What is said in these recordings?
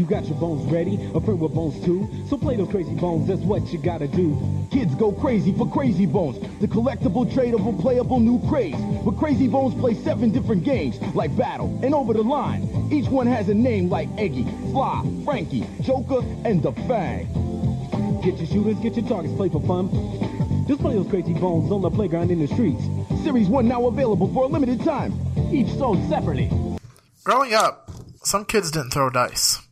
You got your bones ready? A friend with bones too? So play those crazy bones, that's what you gotta do. Kids go crazy for crazy bones. The collectible, tradable, playable new craze. With crazy bones play seven different games, like battle and over the line. Each one has a name like Eggy, Fly, Frankie, Joker, and the Fang. Get your shooters, get your targets, play for fun. Just play those crazy bones on the playground in the streets. Series 1 now available for a limited time. Each sold separately. Growing up, some kids didn't throw dice.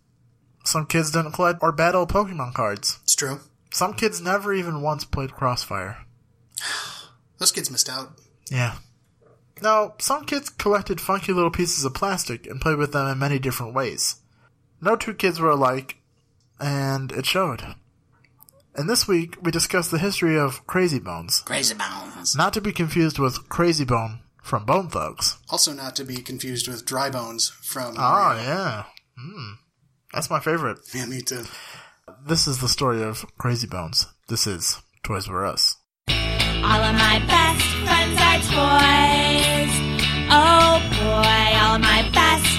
Some kids didn't collect or battle Pokemon cards. It's true. Some kids never even once played Crossfire. Those kids missed out. Yeah. Now, some kids collected funky little pieces of plastic and played with them in many different ways. No two kids were alike, and it showed. And this week, we discuss the history of Crazy Bones. Crazy Bones. Not to be confused with Crazy Bone from Bone Thugs. Also, not to be confused with Dry Bones from. Oh, yeah. Hmm. That's my favorite. Yeah, me too. This is the story of Crazy Bones. This is Toys Were Us. All of my best friends are toys. Oh boy, all of my best friends are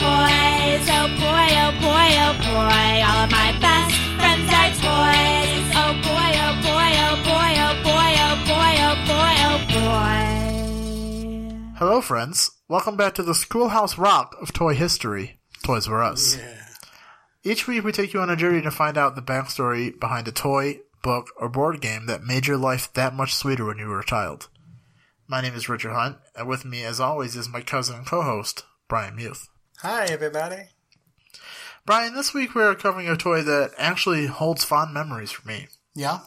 toys. Oh boy, oh boy, oh boy, all of my best friends are toys. Oh boy, oh boy, oh boy, oh boy, oh boy, oh boy, oh boy. Hello, friends. Welcome back to the Schoolhouse Rock of toy history, Toys Were Us. Yeah. Each week, we take you on a journey to find out the backstory behind a toy, book, or board game that made your life that much sweeter when you were a child. My name is Richard Hunt, and with me, as always, is my cousin and co-host, Brian Muth. Hi, everybody. Brian, this week we are covering a toy that actually holds fond memories for me. Yeah.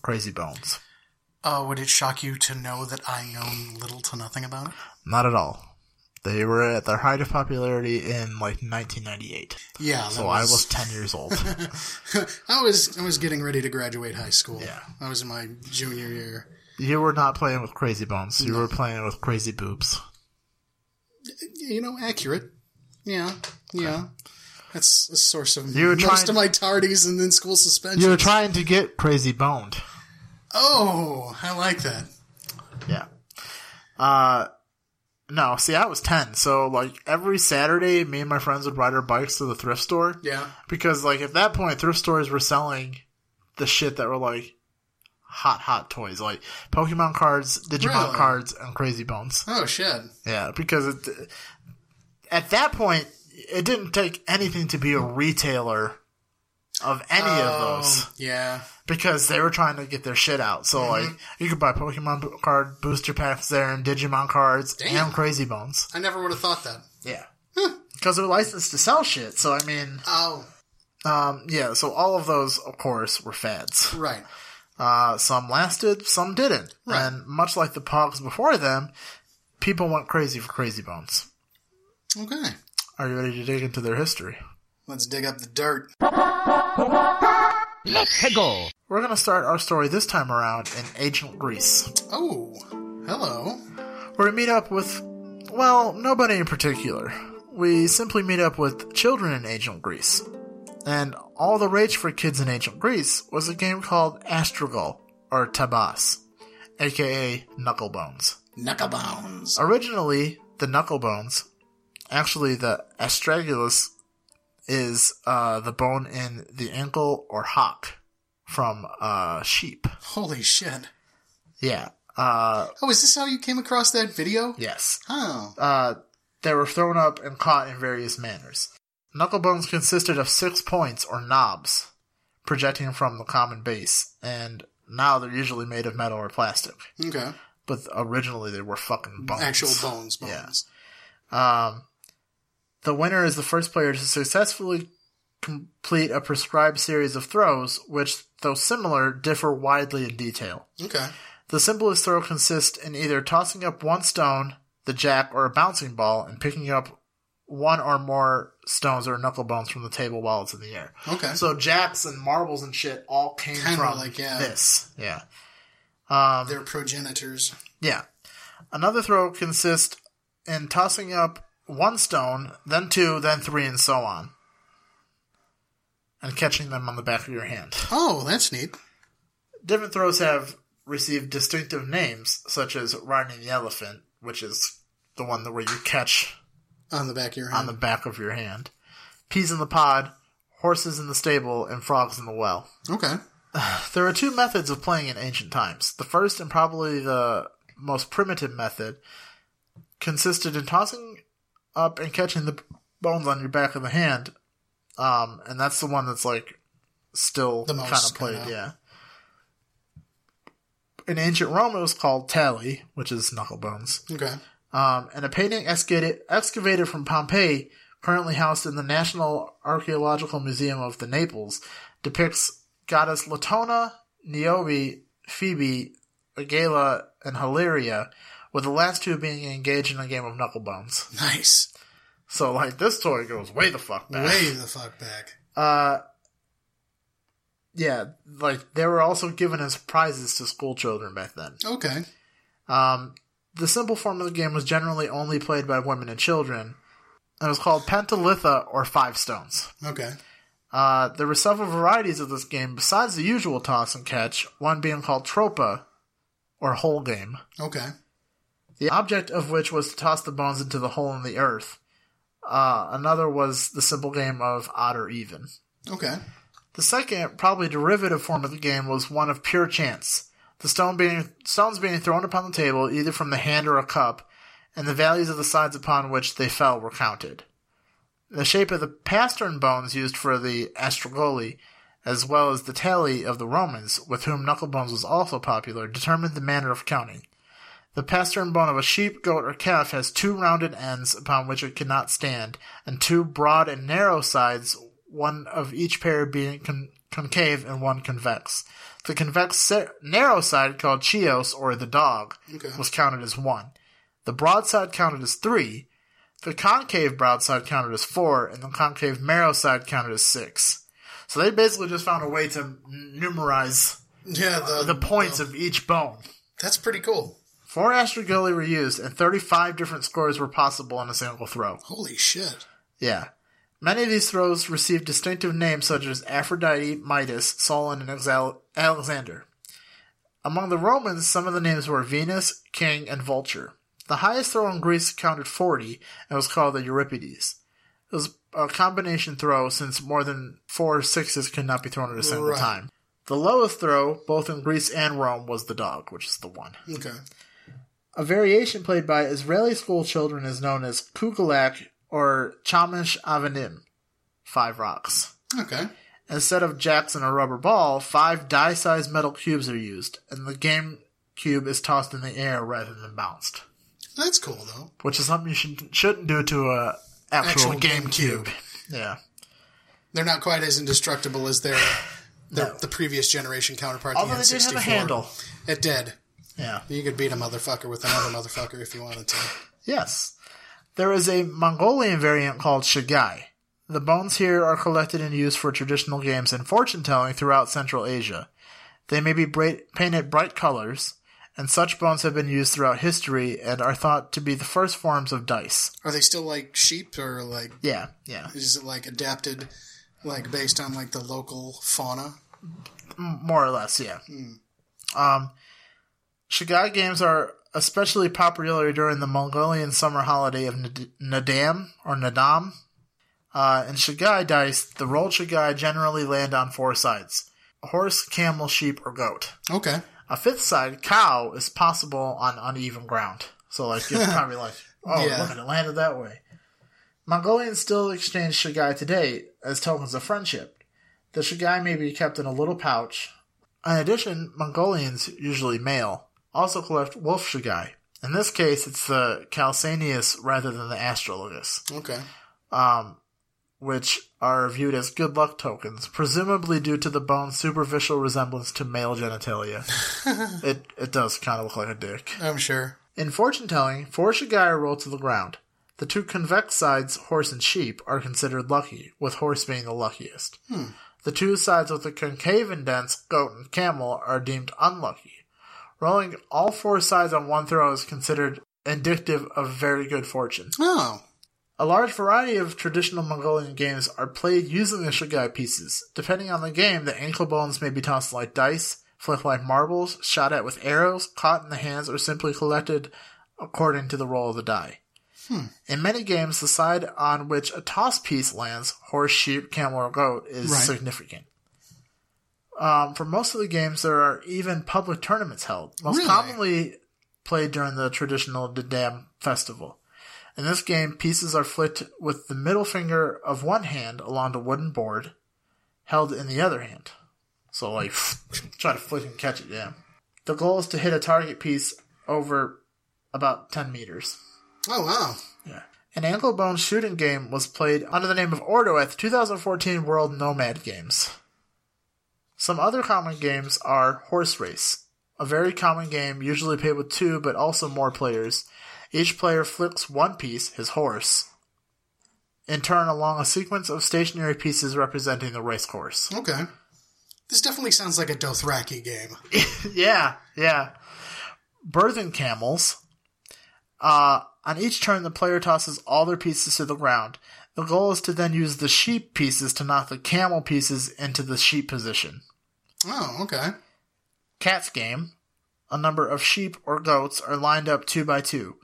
Crazy Bones. Uh, would it shock you to know that I know little to nothing about it? Not at all. They were at their height of popularity in like 1998. Yeah. that So I was 10 years old. I was. I was getting ready to graduate high school. Yeah. I was in my junior year. you were not playing with Crazy Bones. You were playing with Crazy Boobs. You know, accurate. Yeah. Yeah. That's a source of You were most trying- of my tardies and then school suspension. You were trying to get Crazy Boned. Oh, I like that. Yeah. Uh, no, see, I was 10. So, like, every Saturday, me and my friends would ride our bikes to the thrift store. Yeah. Because, like, at that point, thrift stores were selling the shit that were, like, hot, hot toys. Like, Pokemon cards, Digimon Really? cards, and Crazy Bones. Oh shit. Yeah, because it, at that point, it didn't take anything to be a retailer of any of those Oh, Yeah. because they were trying to get their shit out. So like you could buy Pokemon card booster packs there and Digimon cards Damn. and Crazy Bones. I never would have thought that. Yeah. Because they're licensed to sell shit. So I mean, Oh, um, yeah. So all of those, of course, were fads. right. Uh, some lasted, some didn't. Right. And much like the Pogs before them, people went crazy for Crazy Bones. Okay. Are you ready to dig into their history? Let's dig up the dirt. Let's go. We're going to start our story this time around in ancient Greece, Oh, hello. where we meet up with, well, nobody in particular. We simply meet up with children in ancient Greece. And all the rage for kids in ancient Greece was a game called Astragal, or Tabas, aka Knucklebones. Knucklebones. Originally, the Knucklebones, actually the astragalus is uh, the bone in the ankle or hock from uh, sheep. Holy shit. Yeah. Uh, Oh, is this how you came across that video? yes. Oh. Uh, they were thrown up and caught in various manners. Knucklebones consisted of six points or knobs projecting from the common base, and now they're usually made of metal or plastic. Okay. But originally they were fucking bones. Actual bones, Yeah. bones. Um, the winner is the first player to successfully complete a prescribed series of throws, which, though similar, differ widely in detail. Okay. The simplest throw consists in either tossing up one stone, the jack, or a bouncing ball, and picking up one or more stones or knuckle bones from the table while it's in the air. Okay. So jacks and marbles and shit all came Kinda from like, yeah. this. Yeah. Um, They're progenitors. yeah. Another throw consists in tossing up one stone, then two, then three, and so on. And catching them on the back of your hand. Oh, that's neat. Different throws have received distinctive names, such as riding the elephant, which is the one that where you catch On the back of your hand. on the back of your hand. Peas in the pod, horses in the stable, and frogs in the well. okay. There are two methods of playing in ancient times. The first and probably the most primitive method consisted in tossing up and catching the bones on your back of the hand. Um, and that's the one that's like still kind of played, kinda- yeah. In ancient Rome, it was called tally, which is knuckle bones. Okay. Um, and a painting excavated, excavated from Pompeii, currently housed in the National Archaeological Museum of the Naples, depicts goddess Latona, Niobe, Phoebe, Agela, and Hilaria, with the last two being engaged in a game of knucklebones. Nice. So, like, this story goes way the fuck back. Way the fuck back. Uh, yeah, like, they were also given as prizes to school children back then. Okay. Um, the simple form of the game was generally only played by women and children, and it was called Pentalitha or Five Stones. Okay. Uh, there were several varieties of this game besides the usual toss and catch, one being called Tropa, or Whole Game, Okay. The object of which was to toss the bones into the hole in the earth. Uh, another was the simple game of odd or even. Okay. The second, probably derivative form of the game was one of pure chance. The stone being stones being thrown upon the table either from the hand or a cup, and the values of the sides upon which they fell were counted. The shape of the pastern bones used for the astragali, as well as the tally of the Romans, with whom knucklebones was also popular, determined the manner of counting. The pastern bone of a sheep, goat, or calf has two rounded ends upon which it cannot stand, and two broad and narrow sides, one of each pair being con- concave and one convex. The convex se- narrow side, called chios, or the dog, Okay. was counted as one. The broad side counted as three. The concave broadside counted as four, and the concave marrow side counted as six. So they basically just found a way to n- numerize Yeah. The, the points of each bone. That's pretty cool. Four astragali were used, and 35 different scores were possible on a single throw. Holy shit. Yeah. Many of these throws received distinctive names such as Aphrodite, Midas, Solon, and Exal- Alexander. Among the Romans, some of the names were Venus, King, and Vulture. The highest throw in Greece counted 40 and was called the Euripides. It was a combination throw since more than four sixes could not be thrown at a single Right. time. The lowest throw, both in Greece and Rome, was the dog, which is the one. Okay. A variation played by Israeli school children is known as kugelach or chamish avanim, five rocks. Okay. Instead of jacks and a rubber ball, five die-sized metal cubes are used, and the game cube is tossed in the air rather than bounced, That's cool though. which is something you should, shouldn't do to a actual, Actual game, game cube. cube. Yeah. They're not quite as indestructible as their, their No. the previous generation counterpart. Although the they did have a N64. handle. It did. Yeah. You could beat a motherfucker with another motherfucker if you wanted to. Yes. There is a Mongolian variant called Shagai. The bones here are collected and used for traditional games and fortune telling throughout Central Asia. They may be painted bright colors, and such bones have been used throughout history and are thought to be the first forms of dice. Are they still like sheep or like Yeah, yeah. is it like adapted like based on like the local fauna? More or less, yeah. Um, Shagai games are especially popular during the Mongolian summer holiday of Nad- Nadam or Nadam. Uh, in Shagai dice, the rolled Shagai generally land on four sides horse, camel, sheep, or goat. Okay. A fifth side, cow, is possible on uneven ground. So, like, it's probably like, oh, Yeah. look it landed that way. Mongolians still exchange Shagai today as tokens of friendship. The Shagai may be kept in a little pouch. In addition, Mongolians, usually male, also collect wolf Shagai. In this case, it's the Calcaneus rather than the Astragalus Okay. um, which are viewed as good luck tokens, presumably due to the bone's superficial resemblance to male genitalia. it it does kind of look like a dick. I'm sure. In fortune telling, four shagai are rolled to the ground. The two convex sides, horse and sheep, are considered lucky, with horse being the luckiest. The two sides with the concave indents, goat and camel, are deemed unlucky. Rolling all four sides on one throw is considered indicative of very good fortune. Oh. A large variety of traditional Mongolian games are played using the Shagai pieces. Depending on the game, the ankle bones may be tossed like dice, flipped like marbles, shot at with arrows, caught in the hands, or simply collected according to the roll of the die. Hmm. In many games, the side on which a toss piece lands, horse, sheep, camel, or goat, is Right. significant. Um, for most of the games, there are even public tournaments held, most Really? commonly played during the traditional Dam Festival. In this game, pieces are flicked with the middle finger of one hand along the wooden board, held in the other hand. So, like, try to flick and catch it, yeah. The goal is to hit a target piece over about 10 meters. Oh wow. Yeah. An ankle bone shooting game was played under the name of Ordo at the 2014 World Nomad Games. Some other common games are Horse Race, a very common game usually played with two but also more players. Each player flips one piece, his horse, in turn along a sequence of stationary pieces representing the race course. Okay. This definitely sounds like a Dothraki game. yeah, yeah. Birthing camels. Uh, on each turn, the player tosses all their pieces to the ground. The goal is to then use the sheep pieces to knock the camel pieces into the sheep position. Oh, okay. Cat's game. A number of sheep or goats are lined up two by two.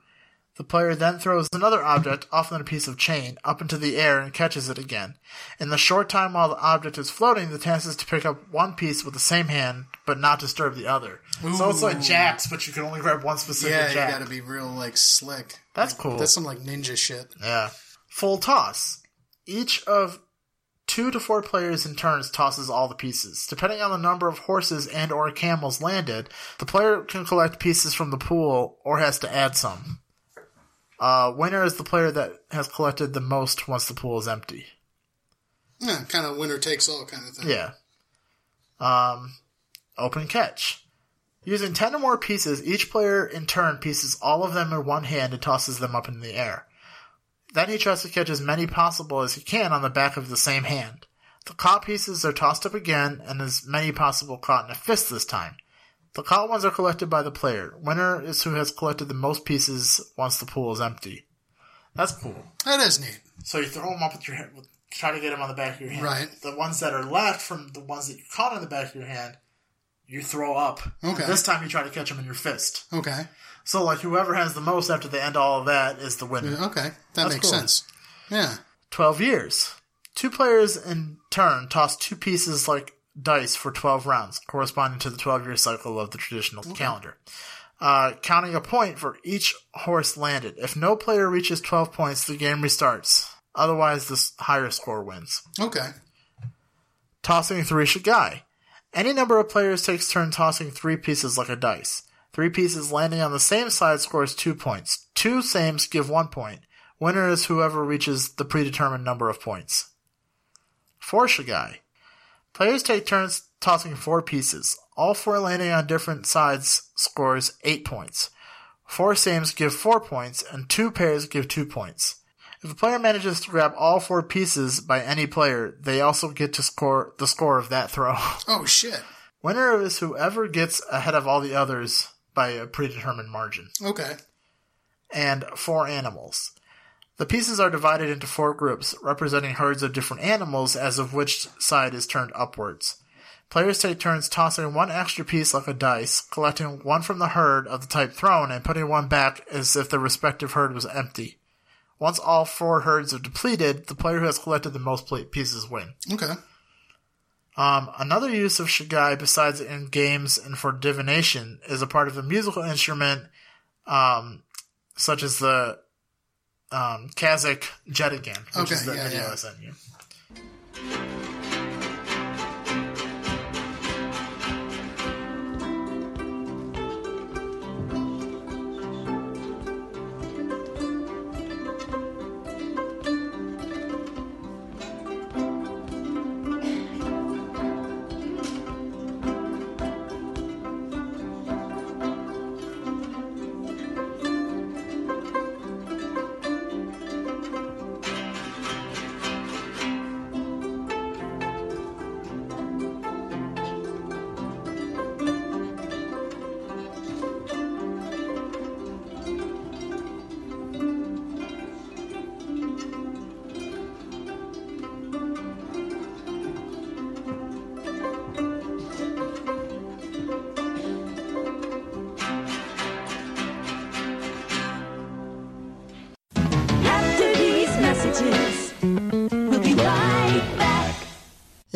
The player then throws another object, often a piece of chain, up into the air and catches it again. In the short time while the object is floating, the task is to pick up one piece with the same hand, but not disturb the other. So it's like jacks, but you can only grab one specific Yeah, jack. you gotta be real like slick. That's Like, cool. That's some like ninja shit. Yeah. Full toss. Each of two to four players in turns tosses all the pieces. Depending on the number of horses and or camels landed, the player can collect pieces from the pool or has to add some. Uh, winner is the player that has collected the most once the pool is empty. Yeah, kind of winner takes all kind of thing. Yeah. Um, open catch. Using 10 or more pieces, each player in turn pieces all of them in one hand and tosses them up in the air. Then he tries to catch as many possible as he can on the back of the same hand. The caught pieces are tossed up again and as many possible caught in a fist this time. The caught ones are collected by the player. Winner is who has collected the most pieces once the pool is empty. That's cool. That is neat. So you throw them up with your hand, try to get them on the back of your hand. Right. The ones that are left from the ones that you caught on the back of your hand, you throw up. Okay. This time you try to catch them in your fist. Okay. So like whoever has the most after they end all of that is the winner. Okay. That That's makes cool. sense. Yeah. 12 years. Two players in turn toss two pieces like dice for 12 rounds, corresponding to the 12 year cycle of the traditional calendar. Uh, counting a point for each horse landed. If no player reaches 12 points, the game restarts. Otherwise, the higher score wins. Okay. Tossing three Shagai. Any number of players takes turn tossing three pieces like a dice. Three pieces landing on the same side scores two points. Two sames give one point. Winner is whoever reaches the predetermined number of points. Four Shagai. Players take turns tossing four pieces. All four landing on different sides scores eight points. Four sames give four points, and two pairs give two points. If a player manages to grab all four pieces by any player, they also get to score the score of that throw. Oh shit. Winner is whoever gets ahead of all the others by a predetermined margin. Okay. And four animals. The pieces are divided into four groups, representing herds of different animals as of which side is turned upwards. Players take turns tossing one extra piece like a dice, collecting one from the herd of the type thrown and putting one back as if the respective herd was empty. Once all four herds are depleted, the player who has collected the most pieces win. Okay. Um, another use of shagai, besides in games and for divination, is a part of a musical instrument, um, such as the um, Kazakh jetigan, which is the yeah, video yeah. I sent you.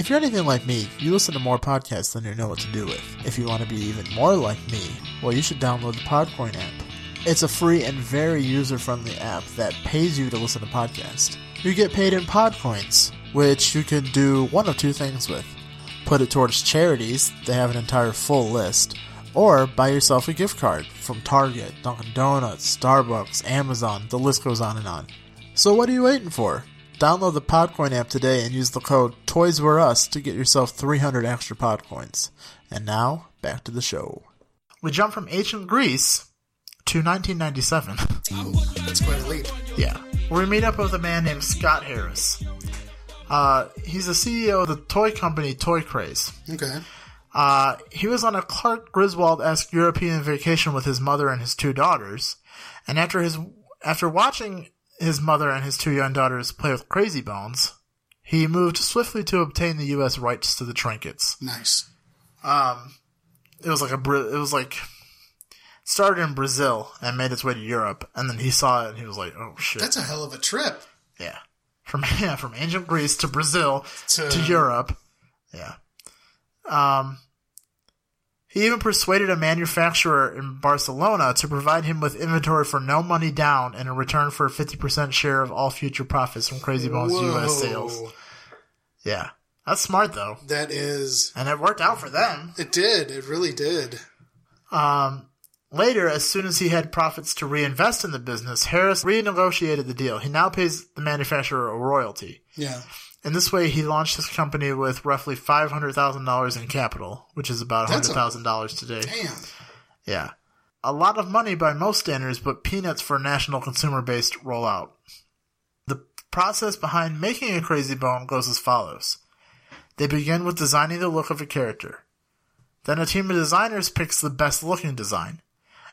If you're anything like me, you listen to more podcasts than you know what to do with. If you want to be even more like me, well, you should download the Podcoin app. It's a free and very user friendly app that pays you to listen to podcasts. You get paid in Podcoins, which you can do one of two things with put it towards charities, they have an entire full list, or buy yourself a gift card from Target, Dunkin' Donuts, Starbucks, Amazon, the list goes on and on. So what are you waiting for? Download the Podcoin app today and use the code TOYSWERUS to get yourself 300 extra Podcoins. And now, back to the show. We jump from ancient Greece to 1997. That's quite a leap. Yeah. Where we meet up with a man named Scott Harris. Uh, he's the CEO of the toy company Toy Craze. Okay. Uh, he was on a Clark Griswold-esque European vacation with his mother and his two daughters, and after his after watching his mother and his two young daughters play with Crazy Bones, he moved swiftly to obtain the U.S. rights to the trinkets. Nice. Um, it was like a it was like started in Brazil and made its way to Europe, and then he saw it and he was like, "Oh shit!" That's a hell of a trip. Yeah. From yeah, from ancient Greece to Brazil To- to, Europe. Yeah. Um he even persuaded a manufacturer in Barcelona to provide him with inventory for no money down and in return for a 50% share of all future profits from Crazy Bones US sales. Yeah. That's smart though. That is. And it worked out for them. It did. It really did. Um, later, as soon as he had profits to reinvest in the business, Harris renegotiated the deal. He now pays the manufacturer a royalty. Yeah. In this way, he launched his company with roughly five hundred thousand dollars in capital, which is about hundred thousand dollars today. Damn. Yeah, a lot of money by most standards, but peanuts for a national consumer-based rollout. The process behind making a Crazy Bone goes as follows: They begin with designing the look of a character. Then a team of designers picks the best-looking design.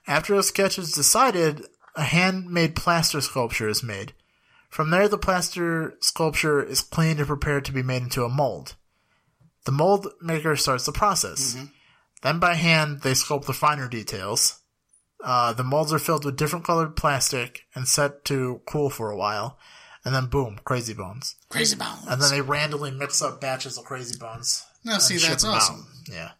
After a sketch is decided, a handmade plaster sculpture is made. From there, the plaster sculpture is cleaned and prepared to be made into a mold. The mold maker starts the process. Then by hand, they sculpt the finer details. Uh, the molds are filled with different colored plastic and set to cool for a while. And then boom, Crazy Bones. Crazy bones. And then they randomly mix up batches of Crazy Bones. now, see, that's them out. awesome. Yeah.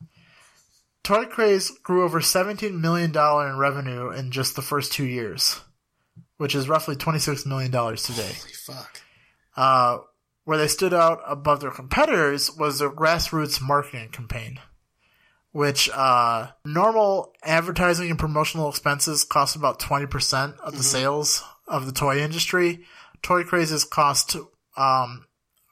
Toy Craze grew over $17 million in revenue in just the first two years, which is roughly $26 million today. Holy fuck. Uh, where they stood out above their competitors was their grassroots marketing campaign, which uh, normal advertising and promotional expenses cost about 20% of the sales of the toy industry. Toy Craze's cost um,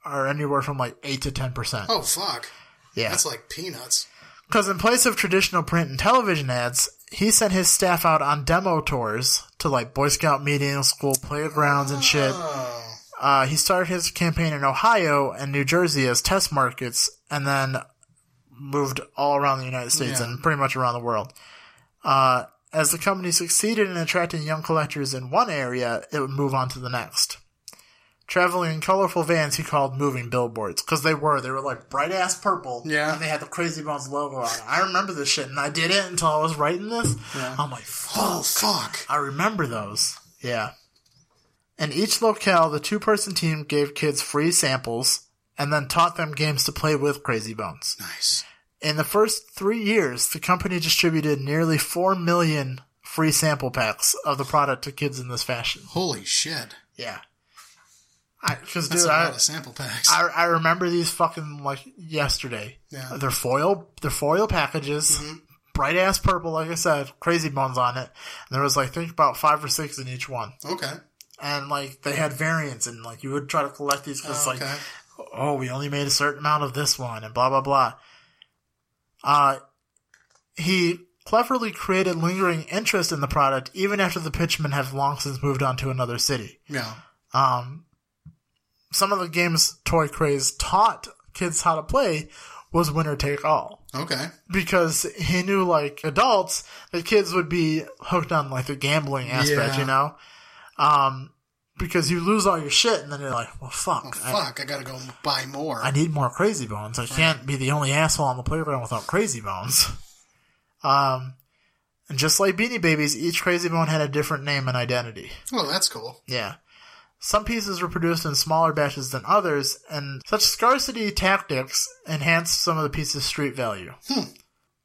are anywhere from like 8 to 10%. Oh, fuck. yeah. That's like peanuts. Because in place of traditional print and television ads, he sent his staff out on demo tours to like Boy Scout meetings, school playgrounds, and shit. Oh. Uh, he started his campaign in Ohio and New Jersey as test markets, and then moved all around the United States Yeah. and pretty much around the world. Uh, as the company succeeded in attracting young collectors in one area, it would move on to the next. Traveling in colorful vans, he called moving billboards because they were they were like bright ass purple, Yeah. and they had the Crazy Bones logo on it. I remember this shit, and I did it until I was writing this. I'm like, Oh, fuck. I remember those. Yeah. In each locale, the two person team gave kids free samples and then taught them games to play with Crazy Bones. Nice. In the first three years, the company distributed nearly 4 million free sample packs of the product to kids in this fashion. Holy shit. Yeah. Because, dude, a I, sample packs. I, I remember these fucking like yesterday. Yeah. They're foil, they're foil packages, bright ass purple, like I said, crazy bones on it. And there was like, think about five or six in each one. okay. and like they had variants and like you would try to collect these because Oh, like oh we only made a certain amount of this one and blah blah blah uh he cleverly created lingering interest in the product even after the pitchmen have long since moved on to another city Yeah. um some of the games toy craze taught kids how to play was winner take all Okay. because he knew like adults the kids would be hooked on like the gambling aspect Yeah. you know um because you lose all your shit and then you're like well fuck I, Fuck, I gotta go buy more. I need more crazy bones i can't be the only asshole on the playground without crazy bones um and just like beanie babies each crazy bone had a different name and identity Well, that's cool. yeah Some pieces were produced in smaller batches than others, and such scarcity tactics enhanced some of the pieces' street value.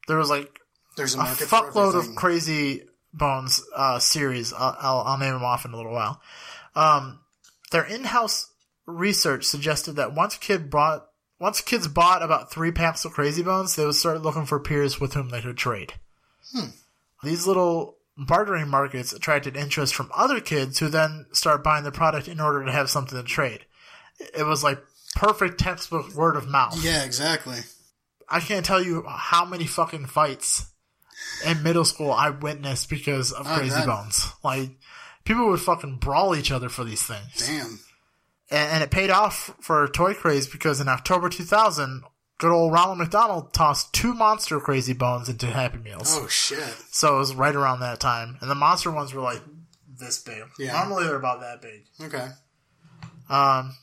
There was like There's a a fuckload of crazy bones uh, series. I'll, I'll, I'll name them off in a little while. Um, their in-house research suggested that once kid bought, once kids bought about three packs of Crazy Bones, they would start looking for peers with whom they could trade. These little bartering markets attracted interest from other kids who then start buying the product in order to have something to trade. It was like perfect textbook word of mouth. Yeah, exactly. I can't tell you how many fucking fights in middle school I witnessed because of Oh, Crazy God. Bones. Like, people would fucking brawl each other for these things. Damn. And, and it paid off for Toy Craze because in October 2000, good old Ronald McDonald tossed two monster Crazy Bones into Happy Meals. Oh shit. So it was right around that time. And the monster ones were like this big. Yeah. Normally they're about that big. Okay. Um,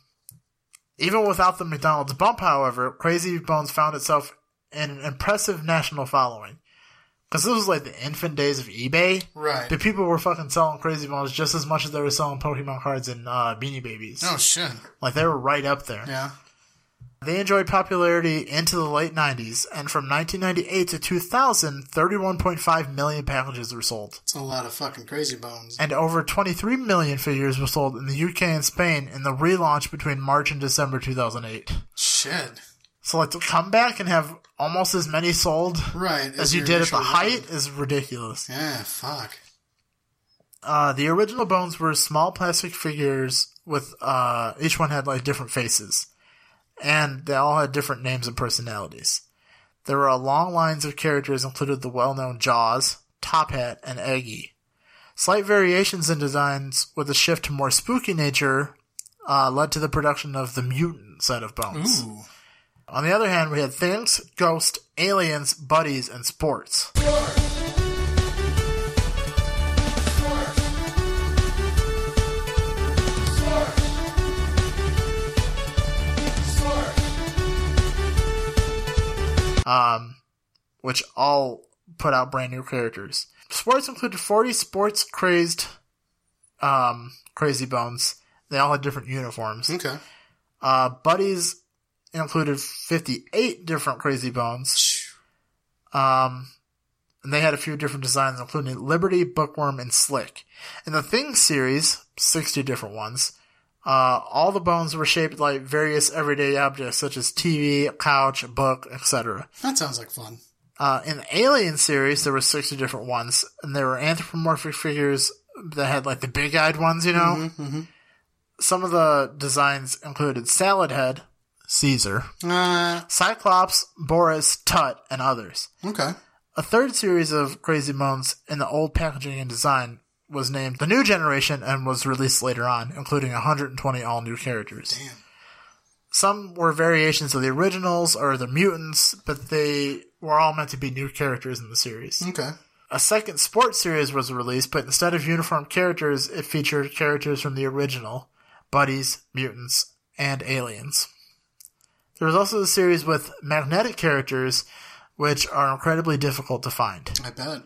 even without the McDonald's bump, however, Crazy Bones found itself in an impressive national following. Because this was like the infant days of eBay. Right. The people were fucking selling Crazy Bones just as much as they were selling Pokemon cards and uh, Beanie Babies. Oh shit. Like they were right up there. Yeah. They enjoyed popularity into the late 90s, and from 1998 to 2000, 31.5 million packages were sold. It's a lot of fucking crazy bones. And over 23 million figures were sold in the UK and Spain in the relaunch between March and December 2008. Shit. So like to come back and have almost as many sold Right. as you did at the height is ridiculous. Yeah. Fuck. Uh, the original bones were small plastic figures with uh, each one had like different faces, and they all had different names and personalities. There were a long lines of characters, included the well-known Jaws, Top Hat, and Eggy. Slight variations in designs with a shift to more spooky nature uh, led to the production of the mutant set of bones. Ooh. On the other hand, we had things, ghosts, aliens, buddies, and sports. Um, which all put out brand new characters. Sports included 40 sports crazed, um, crazy bones. They all had different uniforms. Okay. Uh, buddies included 58 different crazy bones. Um, and they had a few different designs, including Liberty, Bookworm, and Slick. In the Thing series, 60 different ones, uh, all the bones were shaped like various everyday objects, such as TV, couch, book, etc. That sounds like fun. Uh, in the Alien series, there were 60 different ones, and there were anthropomorphic figures that had like the big-eyed ones, you know? Some of the designs included Salad Head, Caesar, Uh. Cyclops, Boris, Tut, and others. Okay. A third series of Crazy Bones in the old packaging and design was named The New Generation and was released later on, including 120 all new characters. Damn. Some were variations of the originals or the mutants, but they were all meant to be new characters in the series. Okay. A second sports series was released, but instead of uniform characters, it featured characters from the original buddies, mutants, and aliens. There was also a series with magnetic characters, which are incredibly difficult to find. I bet.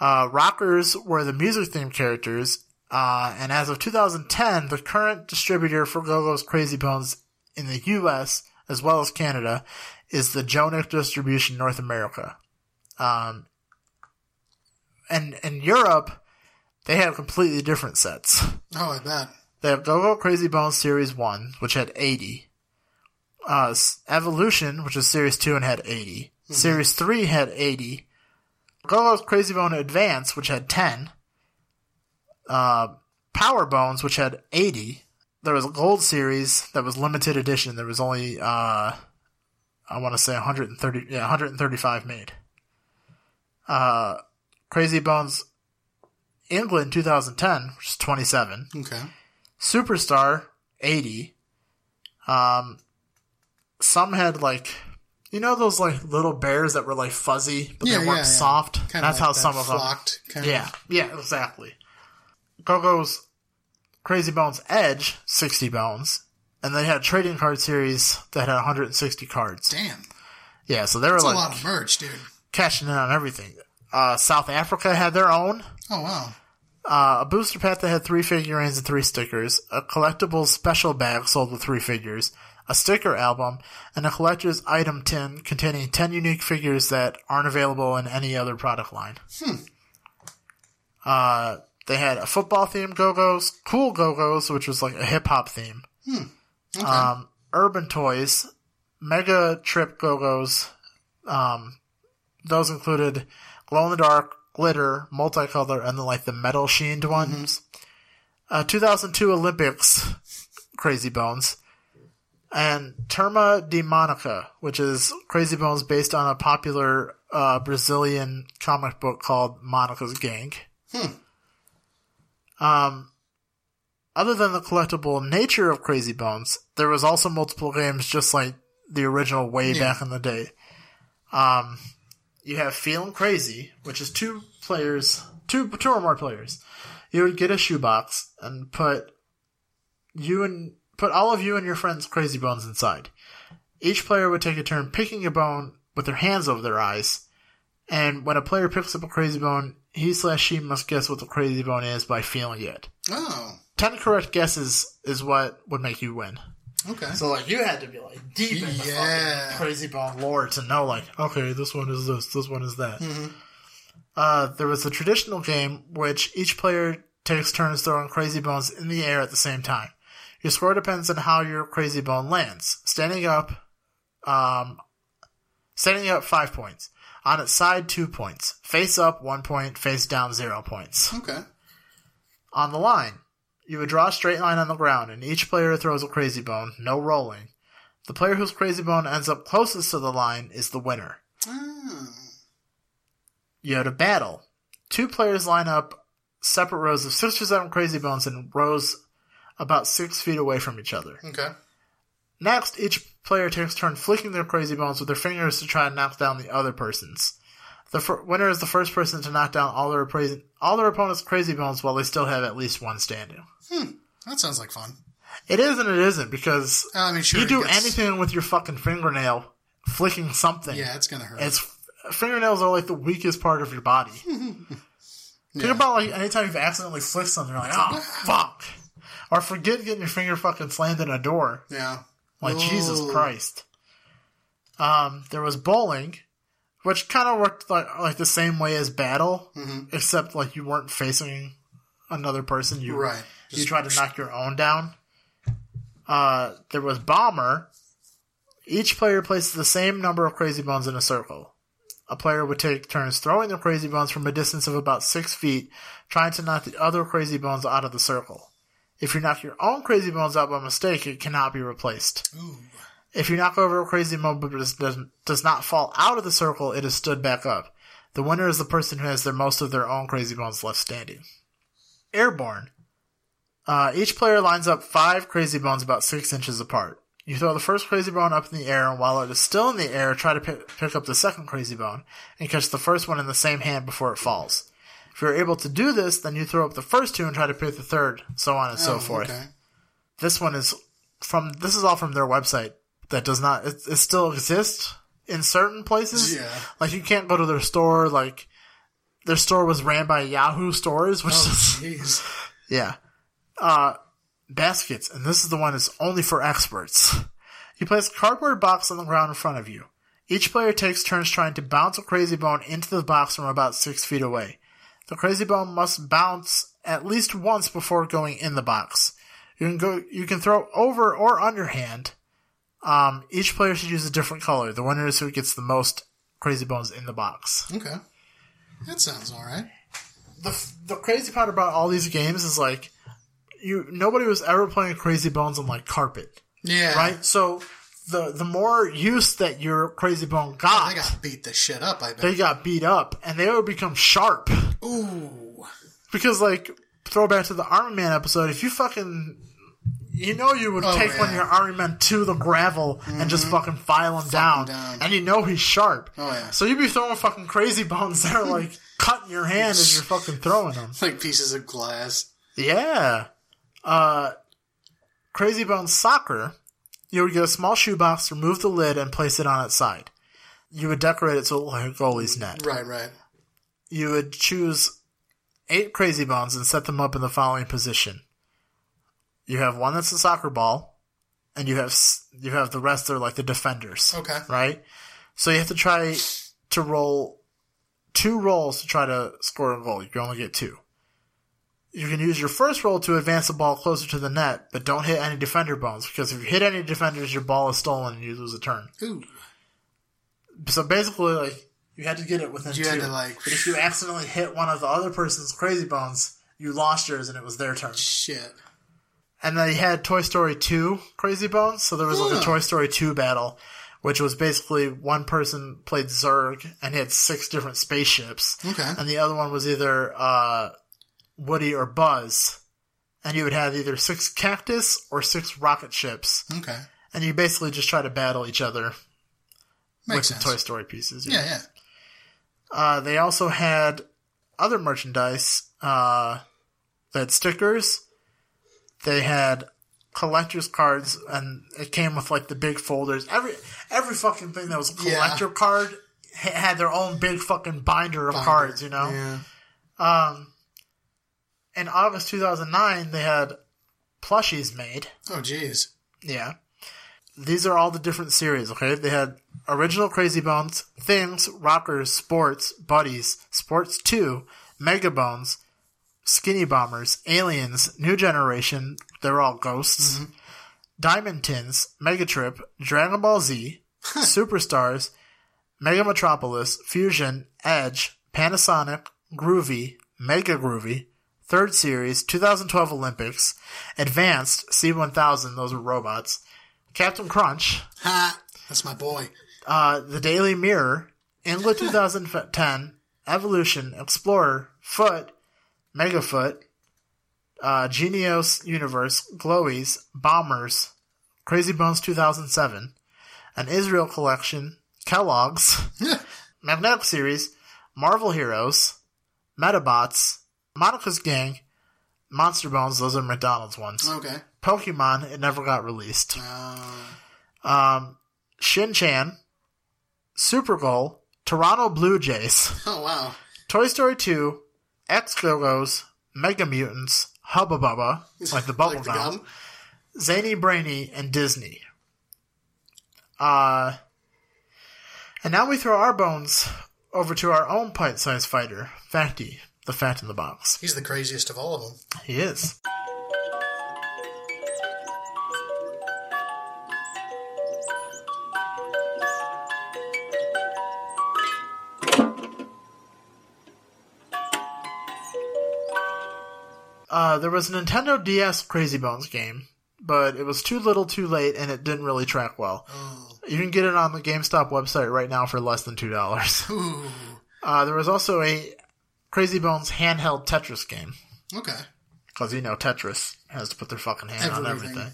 Uh, rockers were the music themed characters, uh, and as of 2010, the current distributor for Go-Go's Crazy Bones in the US, as well as Canada, is the Jonic Distribution North America. Um, and in Europe, they have completely different sets. Oh, I bet. They have Go-Go Crazy Bones Series 1, which had 80. Uh, Evolution, which is Series 2 and had 80. Series 3 had 80. Go-Go Crazy Bone Advance, which had 10. Uh, Power Bones, which had 80. There was a Gold Series that was limited edition. There was only, uh, I want to say 130, yeah, 135 made. Uh, Crazy Bones England 2010, which is 27. Okay. Superstar, 80. Um, some had like, you know those like little bears that were like fuzzy, but Yeah, they weren't yeah. soft? That's like how that some of them. flocked kind Yeah, Of. yeah, exactly. Go-Go's Crazy Bones Edge, 60 bones. And they had a trading card series that had 160 cards. Damn. Yeah, so they were That's like a lot of merch, dude. cashing in on everything. Uh, South Africa had their own. Oh wow. Uh, a booster pack that had three figurines and three stickers, a collectibles special bag sold with three figures, a sticker album, and a collector's item tin containing 10 unique figures that aren't available in any other product line. Hmm. Uh, they had a football theme Go-Go's, cool Go-Go's, which was like a hip hop theme. Hmm. Okay. Um, Urban Toys, Mega Trip Go-Go's, um, those included glow in the dark, glitter, multicolor, and then like the metal sheened ones. Uh, 2002 Olympics, Crazy Bones, and Turma da Monica, which is Crazy Bones based on a popular uh, Brazilian comic book called Monica's Gang. Hmm. Um, other than the collectible nature of Crazy Bones, there was also multiple games just like the original way Yeah. back in the day. Um, you have Feeling Crazy, which is two players, two two or more players. You would get a shoebox and put you and put all of you and your friends' Crazy Bones inside. Each player would take a turn picking a bone with their hands over their eyes, and when a player picks up a Crazy Bone, he slash she must guess what the Crazy Bone is by feeling it. Oh. Ten correct guesses is what would make you win. okay. So like you had to be like deep in the Yeah. fucking crazy bone lore to know like okay this one is this this one is that. Mm-hmm. Uh, there was a traditional game which each player takes turns throwing crazy bones in the air at the same time. Your score depends on how your crazy bone lands. Standing up, um, standing up five points. On its side two points. Face up one point. Face down zero points Okay. on the line. You would draw a straight line on the ground, and each player throws a crazy bone, no rolling. The player whose crazy bone ends up closest to the line is the winner. Oh. You had a battle. Two players line up separate rows of six or seven crazy bones in rows about six feet away from each other. Okay. Next, each player takes turn flicking their crazy bones with their fingers to try and knock down the other person's. The fir- winner is the first person to knock down all their all their opponent's crazy bones while they still have at least one standing. Hmm, that sounds like fun. It is and it isn't because I mean, sure. you do gets- anything with your fucking fingernail, flicking something. Yeah, it's gonna hurt. It's fingernails are like the weakest part of your body. Think about like anytime you've accidentally flicked something, you're like, oh fuck, or forget getting your finger fucking slammed in a door. yeah. Like Jesus Christ. Um, there was bowling, which kind of worked like like the same way as battle, Mm-hmm. except like you weren't facing another person. You Right. you tried to knock your own down. Uh, there was bomber. Each player places the same number of crazy bones in a circle. A player would take turns throwing the crazy bones from a distance of about six feet, trying to knock the other crazy bones out of the circle. If you knock your own crazy bones out by mistake, it cannot be replaced. Ooh. If you knock over a crazy bone but does, does not fall out of the circle, it is stood back up. The winner is the person who has their most of their own crazy bones left standing. Airborne. Uh, each player lines up five crazy bones about six inches apart. You throw the first crazy bone up in the air, and while it is still in the air, try to pick, pick up the second crazy bone and catch the first one in the same hand before it falls. If you're able to do this, then you throw up the first two and try to pick the third, so on and so Oh, forth. Okay. this one is from this is all from their website that does not it, it still exists in certain places. Yeah. like you can't go to their store like their store was ran by yahoo stores which Oh, is yeah. Uh baskets and this is the one that's only for experts. You place a cardboard box on the ground in front of you. Each player takes turns trying to bounce a crazy bone into the box from about six feet away the crazy bone must bounce at least once before going in the box. You can go. You can throw over or underhand. Um, each player should use a different color. The winner is who gets the most crazy bones in the box. Okay. That sounds all right. The the crazy part about all these games is like, you nobody was ever playing crazy bones on like carpet, Yeah. right? So the the more use that your crazy bone got, They got beat the shit up. I bet. they got beat up, and they would become sharp. Ooh. Because like throwback to the Army Man episode, if you fucking you know you would Oh, take one of your Army Men to the gravel and just fucking file him down, down. and you know he's sharp. Oh, yeah. So you'd be throwing fucking crazy bones that are like cutting your hand as you're fucking throwing them. Like pieces of glass. Yeah. Uh, Crazy Bones Soccer, you would get a small shoebox, remove the lid, and place it on its side. You would decorate it so it looked like a goalie's net. Right. Right. you would choose eight crazy bones and set them up in the following position. You have one that's a soccer ball, and you have you have the rest that are like the defenders. Okay. Right. So you have to try to roll two rolls to try to score a goal. You can only get two. You can use your first roll to advance the ball closer to the net, but don't hit any defender bones because if you hit any defenders, your ball is stolen and you lose a turn. Ooh. So basically, like you had to get it within You two. had to, like- but if you accidentally hit one of the other person's crazy bones, you lost yours and it was their turn. Shit. And then he had Toy Story 2 Crazy Bones. So there was like a Toy Story 2 battle, which was basically one person played Zurg and he had six different spaceships. Okay. And the other one was either uh, Woody or Buzz. And you would have either six cactus or six rocket ships. Okay. And you basically just try to battle each other Makes with sense. the Toy Story pieces. yeah, yeah. Uh, they also had other merchandise. Uh, they had stickers. They had collector's cards, and it came with like the big folders. Every every fucking thing that was a Yeah. collector card had their own big fucking binder of cards. You know. Yeah. In August 2009, they had plushies made. Oh, jeez. Yeah. These are all the different series, okay? They had original Crazy Bones, Things, Rockers, Sports, Buddies, Sports 2, Mega Bones, Skinny Bombers, Aliens, New Generation, they're all ghosts, mm-hmm. Diamond Tins, Mega Trip, Dragon Ball Z, Superstars, Mega Metropolis, Fusion, Edge, Panasonic, Groovy, Mega Groovy, Third Series, 2012 Olympics, Advanced, C1000, those were robots, Captain Crunch, Ha! That's my boy. uh, The Daily Mirror, Ingla 2010, Evolution, Explorer, Foot, Megafoot, uh, Genios Universe, Glowies, Bombers, Crazy Bones 2007, an Israel collection, Kellogg's, Magnetic Series, Marvel Heroes, Metabots, Monica's Gang, Monster Bones, those are McDonald's ones. Okay. Pokemon, it never got released. Uh, Shin Chan, Super Goal, Toronto Blue Jays, oh, wow. Toy Story 2, X Go Go's, Mega Mutants, Hubba Bubba, like the bubble Like gum? Zany Brainy, and Disney. Uh, and now we throw our bones over to our own pint sized fighter, Facty, the Fat in the Box. He's the craziest of all of them. He is. Uh, there was a Nintendo DS Crazy Bones game, but it was too little too late and it didn't really track well. You can get it on the GameStop website right now for less than $2. Ooh. Uh, there was also a Crazy Bones handheld Tetris game. Okay. Because, you know, Tetris has to put their fucking hand on Everything. everything.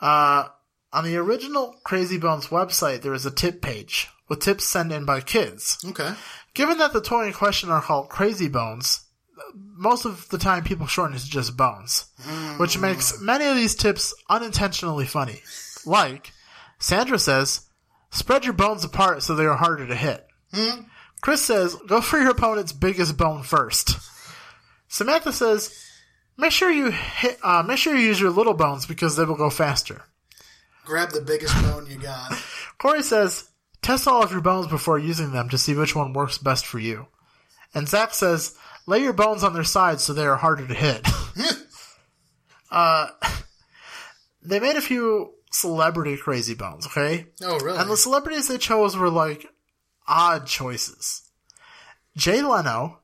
Uh, on the original Crazy Bones website, there is a tip page with tips sent in by kids. Okay. Given that the toy in question are called Crazy Bones, most of the time people shorten it to just Bones, which makes many of these tips unintentionally funny. Like, Sandra says, spread your bones apart so they are harder to hit. Chris says, go for your opponent's biggest bone first. Samantha says, make sure you hit, uh, make sure you use your little bones because they will go faster. Grab the biggest bone you got. Corey says, test all of your bones before using them to see which one works best for you. And Zach says, lay your bones on their sides so they are harder to hit. uh, they made a few celebrity crazy bones, okay? Oh, really? And the celebrities they chose were like odd choices. Jay Leno,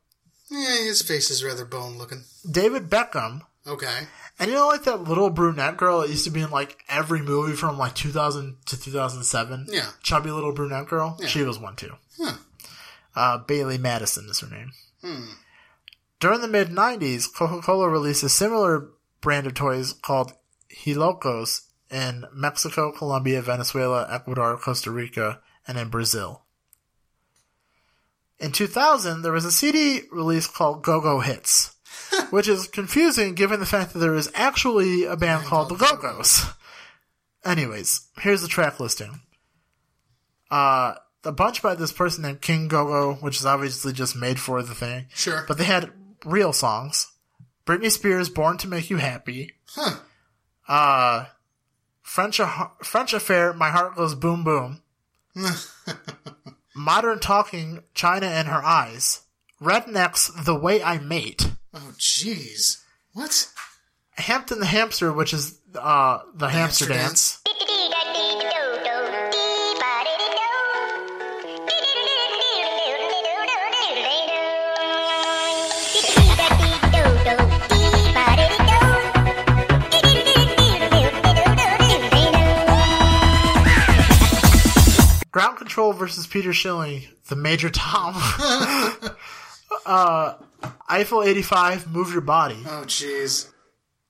yeah, his face is rather bone looking. David Beckham, Okay. and you know like that little brunette girl that used to be in like every movie from like 2000 to 2007? Yeah. Chubby little brunette girl? She was one too. Huh. Uh, Bailee Madison is her name. During the mid 90s, Coca Cola released a similar brand of toys called Hilocos in Mexico, Colombia, Venezuela, Ecuador, Costa Rica, and in Brazil. In 2000, there was a CD release called Go Go Hits, which is confusing given the fact that there is actually a band called the Go Go's. Anyways, here's the track listing. Uh, a bunch by this person named King Gogo, which is obviously just made for the thing. Sure. But they had real songs. Britney Spears, Born to Make You Happy. Huh. Uh, French, French Affair, My Heart Goes Boom Boom. Modern Talking, China in Her Eyes. Rednex, The Way I Mate. Oh, jeez. What? Hampton the Hamster, which is uh, the hamster, hamster dance. Ground Control versus Peter Schilling, the Major Tom. uh, Eiffel 85, Move Your Body. Oh, jeez.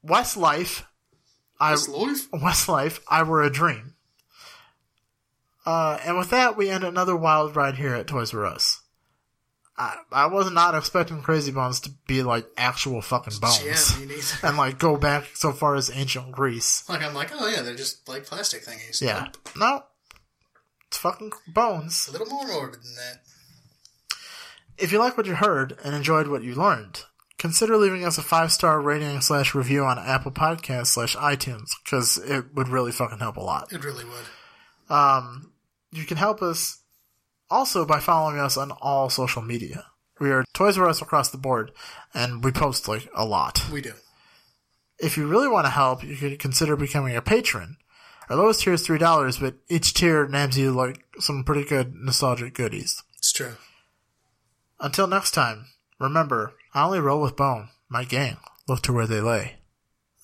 Westlife, I, This life? Westlife, I Were a Dream. Uh, and with that, we end another wild ride here at Toys Were Us. I, I was not expecting Crazy Bones to be like actual fucking bones. Yeah, and like go back so far as ancient Greece. Like, I'm like, oh, yeah, they're just like plastic thingies. Yeah. Nope. No. It's fucking bones. A little more morbid than that. If you like what you heard and enjoyed what you learned, consider leaving us a five star rating slash review on Apple Podcasts slash iTunes because it would really fucking help a lot. It really would. Um, you can help us also by following us on all social media. We are Toys Were Us across the board, and we post like a lot. We do. If you really want to help, you could consider becoming a patron. Our lowest tier is three dollars, but each tier nabs you like some pretty good nostalgic goodies. It's true. Until next time, remember, I only roll with bone. My gang look to where they lay.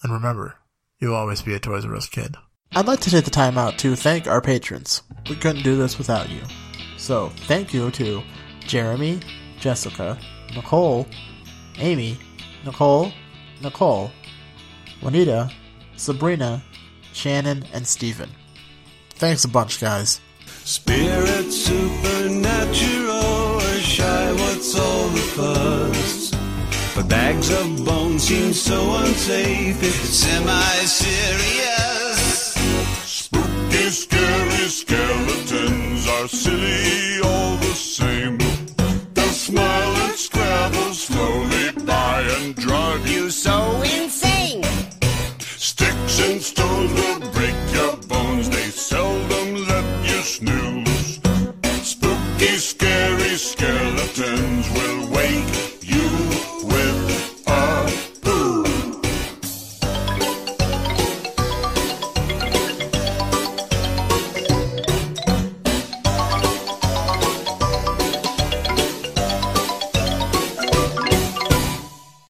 And remember, you'll always be a Toys Were Us kid. I'd like to take the time out to thank our patrons. We couldn't do this without you. So, thank you to Jeremy, Jessica, Nicole, Amy, Nicole, Nicole, Juanita, Sabrina, Shannon, and Stephen. Thanks a bunch, guys. Spirit supernatural or shy, what's all the fuss? But bags of bones seem so unsafe, it's semi-serious. Spooky, scary skeletons are silly all the same. They'll smile at Scrabble slowly by and drive you You so insane.